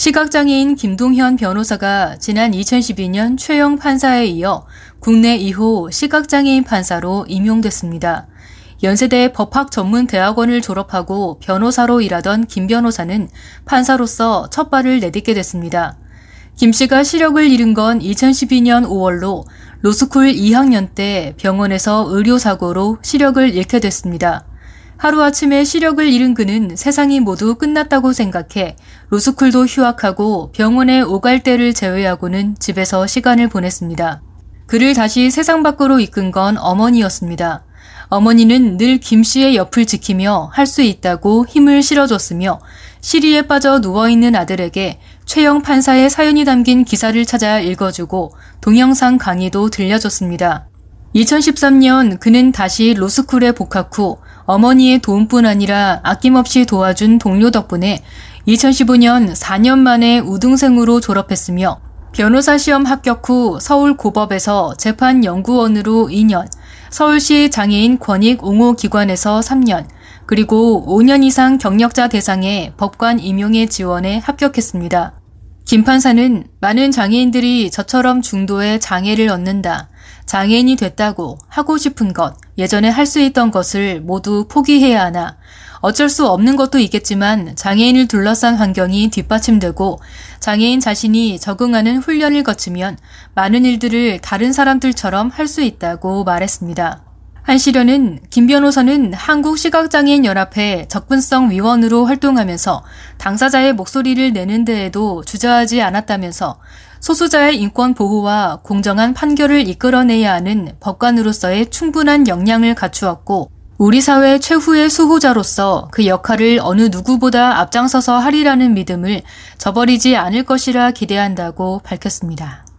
시각장애인 김동현 변호사가 지난 2012년 최영 판사에 이어 국내 2호 시각장애인 판사로 임용됐습니다. 연세대 법학전문대학원을 졸업하고 변호사로 일하던 김 변호사는 판사로서 첫 발을 내딛게 됐습니다. 김 씨가 시력을 잃은 건 2012년 5월로 로스쿨 2학년 때 병원에서 의료사고로 시력을 잃게 됐습니다. 하루아침에 시력을 잃은 그는 세상이 모두 끝났다고 생각해 로스쿨도 휴학하고 병원에 오갈 때를 제외하고는 집에서 시간을 보냈습니다. 그를 다시 세상 밖으로 이끈 건 어머니였습니다. 어머니는 늘 김 씨의 옆을 지키며 할 수 있다고 힘을 실어줬으며 시리에 빠져 누워있는 아들에게 최영 판사의 사연이 담긴 기사를 찾아 읽어주고 동영상 강의도 들려줬습니다. 2013년 그는 다시 로스쿨에 복학 후 어머니의 도움뿐 아니라 아낌없이 도와준 동료 덕분에 2015년 4년 만에 우등생으로 졸업했으며 변호사 시험 합격 후 서울 고법에서 재판 연구원으로 2년, 서울시 장애인 권익 옹호 기관에서 3년, 그리고 5년 이상 경력자 대상의 법관 임용의 지원에 합격했습니다. 김 판사는 많은 장애인들이 저처럼 중도의 장애를 얻는다. 장애인이 됐다고 하고 싶은 것, 예전에 할 수 있던 것을 모두 포기해야 하나. 어쩔 수 없는 것도 있겠지만 장애인을 둘러싼 환경이 뒷받침되고 장애인 자신이 적응하는 훈련을 거치면 많은 일들을 다른 사람들처럼 할 수 있다고 말했습니다. 한시련은 김 변호사는 한국시각장애인연합회 적분성 위원으로 활동하면서 당사자의 목소리를 내는 데에도 주저하지 않았다면서 소수자의 인권 보호와 공정한 판결을 이끌어내야 하는 법관으로서의 충분한 역량을 갖추었고 우리 사회 최후의 수호자로서 그 역할을 어느 누구보다 앞장서서 하리라는 믿음을 저버리지 않을 것이라 기대한다고 밝혔습니다.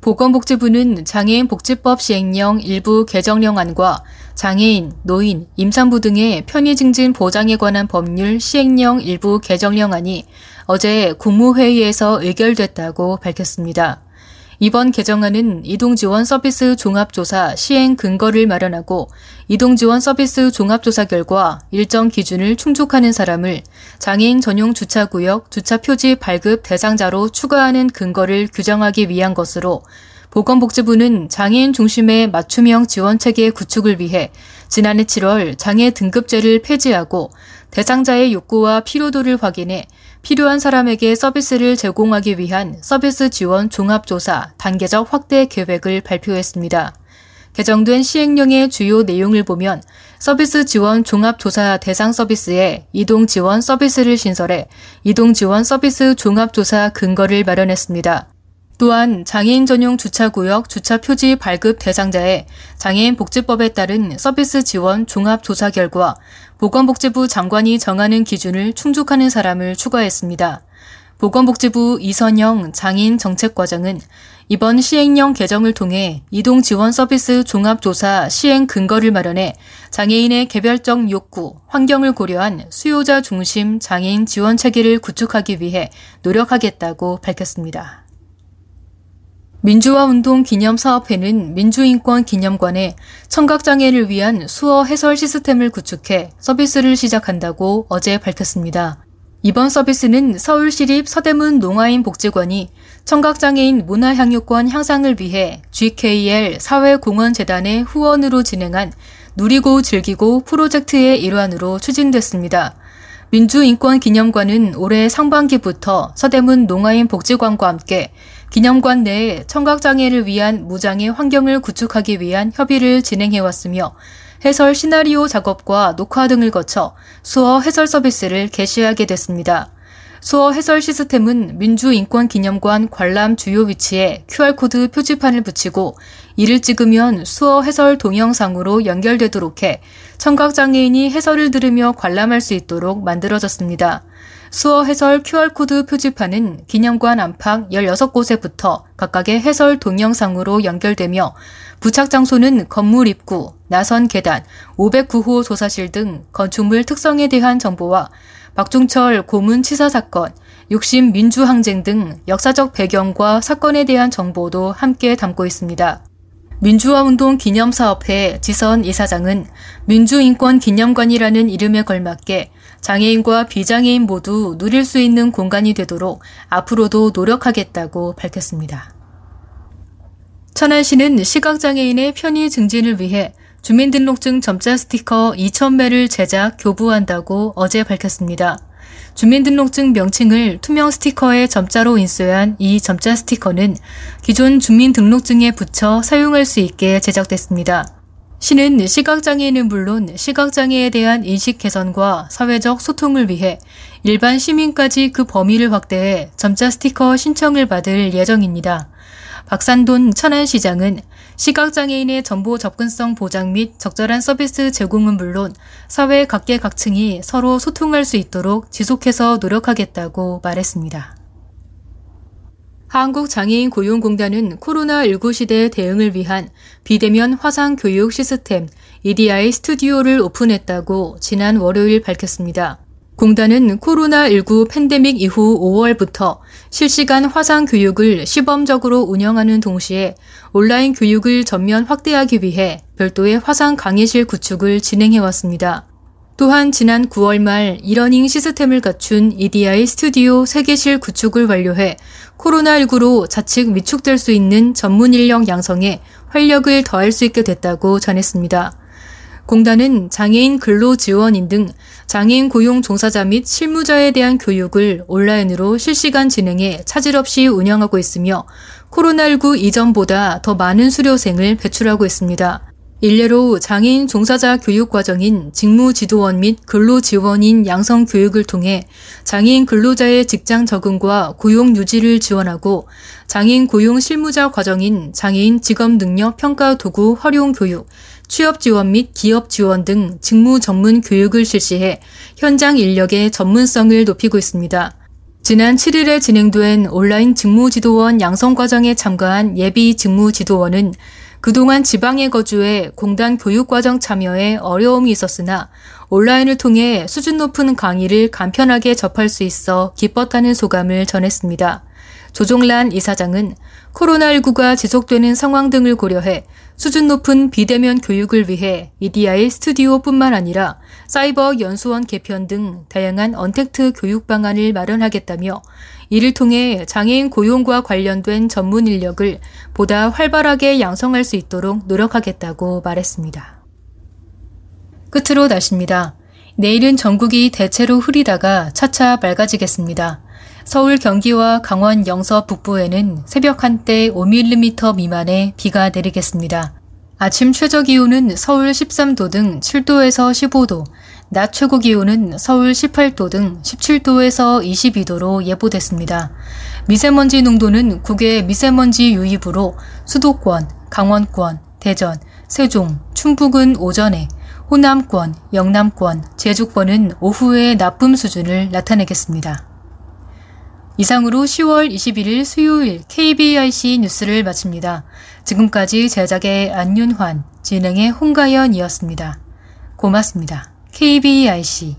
보건복지부는 장애인 복지법 시행령 일부 개정령안과 장애인, 노인, 임산부 등의 편의 증진 보장에 관한 법률 시행령 일부 개정령안이 어제 국무회의에서 의결됐다고 밝혔습니다. 이번 개정안은 이동지원 서비스 종합조사 시행 근거를 마련하고 이동지원 서비스 종합조사 결과 일정 기준을 충족하는 사람을 장애인 전용 주차구역 주차 표지 발급 대상자로 추가하는 근거를 규정하기 위한 것으로 보건복지부는 장애인 중심의 맞춤형 지원 체계 구축을 위해 지난해 7월 장애 등급제를 폐지하고 대상자의 욕구와 필요도를 확인해 필요한 사람에게 서비스를 제공하기 위한 서비스 지원 종합조사 단계적 확대 계획을 발표했습니다. 개정된 시행령의 주요 내용을 보면 서비스 지원 종합조사 대상 서비스에 이동 지원 서비스를 신설해 이동 지원 서비스 종합조사 근거를 마련했습니다. 또한 장애인 전용 주차구역 주차 표지 발급 대상자의 장애인 복지법에 따른 서비스 지원 종합 조사 결과 보건복지부 장관이 정하는 기준을 충족하는 사람을 추가했습니다. 보건복지부 이선영 장애인 정책과장은 이번 시행령 개정을 통해 이동 지원 서비스 종합조사 시행 근거를 마련해 장애인의 개별적 욕구, 환경을 고려한 수요자 중심 장애인 지원 체계를 구축하기 위해 노력하겠다고 밝혔습니다. 민주화운동 기념사업회는 민주인권 기념관에 청각장애를 위한 수어 해설 시스템을 구축해 서비스를 시작한다고 어제 밝혔습니다. 이번 서비스는 서울시립 서대문 농아인 복지관이 청각장애인 문화향유권 향상을 위해 GKL 사회공헌재단의 후원으로 진행한 누리고 즐기고 프로젝트의 일환으로 추진됐습니다. 민주인권기념관은 올해 상반기부터 서대문 농아인 복지관과 함께 기념관 내에 청각장애를 위한 무장애 환경을 구축하기 위한 협의를 진행해왔으며 해설 시나리오 작업과 녹화 등을 거쳐 수어 해설 서비스를 개시하게 됐습니다. 수어 해설 시스템은 민주인권기념관 관람 주요 위치에 QR코드 표지판을 붙이고 이를 찍으면 수어 해설 동영상으로 연결되도록 해 청각장애인이 해설을 들으며 관람할 수 있도록 만들어졌습니다. 수어 해설 QR코드 표지판은 기념관 안팎 16곳에 붙어 각각의 해설 동영상으로 연결되며 부착 장소는 건물 입구, 나선 계단, 509호 조사실 등 건축물 특성에 대한 정보와 박중철 고문 치사 사건, 60 민주항쟁 등 역사적 배경과 사건에 대한 정보도 함께 담고 있습니다. 민주화운동 기념사업회 지선 이사장은 민주인권기념관이라는 이름에 걸맞게 장애인과 비장애인 모두 누릴 수 있는 공간이 되도록 앞으로도 노력하겠다고 밝혔습니다. 천안시는 시각장애인의 편의 증진을 위해 주민등록증 점자 스티커 2,000매를 제작, 교부한다고 어제 밝혔습니다. 주민등록증 명칭을 투명 스티커에 점자로 인쇄한 이 점자 스티커는 기존 주민등록증에 붙여 사용할 수 있게 제작됐습니다. 시는 시각장애인은 물론 시각장애에 대한 인식 개선과 사회적 소통을 위해 일반 시민까지 그 범위를 확대해 점자 스티커 신청을 받을 예정입니다. 박산돈 천안시장은 시각장애인의 정보 접근성 보장 및 적절한 서비스 제공은 물론 사회 각계각층이 서로 소통할 수 있도록 지속해서 노력하겠다고 말했습니다. 한국장애인 고용공단은 코로나19 시대 대응을 위한 비대면 화상 교육 시스템 EDI 스튜디오를 오픈했다고 지난 월요일 밝혔습니다. 공단은 코로나19 팬데믹 이후 5월부터 실시간 화상 교육을 시범적으로 운영하는 동시에 온라인 교육을 전면 확대하기 위해 별도의 화상 강의실 구축을 진행해왔습니다. 또한 지난 9월 말 이러닝 시스템을 갖춘 EDI 스튜디오 3개실 구축을 완료해 코로나19로 자칫 위축될 수 있는 전문 인력 양성에 활력을 더할 수 있게 됐다고 전했습니다. 공단은 장애인 근로 지원인 등 장애인 고용 종사자 및 실무자에 대한 교육을 온라인으로 실시간 진행해 차질 없이 운영하고 있으며 코로나19 이전보다 더 많은 수료생을 배출하고 있습니다. 일례로 장애인 종사자 교육 과정인 직무 지도원 및 근로 지원인 양성 교육을 통해 장애인 근로자의 직장 적응과 고용 유지를 지원하고 장애인 고용 실무자 과정인 장애인 직업 능력 평가 도구 활용 교육, 취업 지원 및 기업 지원 등 직무 전문 교육을 실시해 현장 인력의 전문성을 높이고 있습니다. 지난 7일에 진행된 온라인 직무지도원 양성 과정에 참가한 예비 직무지도원은 그동안 지방에 거주해 공단 교육과정 참여에 어려움이 있었으나 온라인을 통해 수준 높은 강의를 간편하게 접할 수 있어 기뻤다는 소감을 전했습니다. 조종란 이사장은 코로나19가 지속되는 상황 등을 고려해 수준 높은 비대면 교육을 위해 EDI 스튜디오뿐만 아니라 사이버 연수원 개편 등 다양한 언택트 교육 방안을 마련하겠다며 이를 통해 장애인 고용과 관련된 전문 인력을 보다 활발하게 양성할 수 있도록 노력하겠다고 말했습니다. 끝으로 날씨입니다. 내일은 전국이 대체로 흐리다가 차차 맑아지겠습니다. 서울 경기와 강원 영서 북부에는 새벽 한때 5mm 미만의 비가 내리겠습니다. 아침 최저 기온은 서울 13도 등 7도에서 15도, 낮 최고 기온은 서울 18도 등 17도에서 22도로 예보됐습니다. 미세먼지 농도는 국외 미세먼지 유입으로 수도권, 강원권, 대전, 세종, 충북은 오전에, 호남권, 영남권, 제주권은 오후에 나쁨 수준을 나타내겠습니다. 이상으로 10월 21일 수요일 KBIC 뉴스를 마칩니다. 지금까지 제작의 안윤환, 진행의 홍가연이었습니다. 고맙습니다. KBIC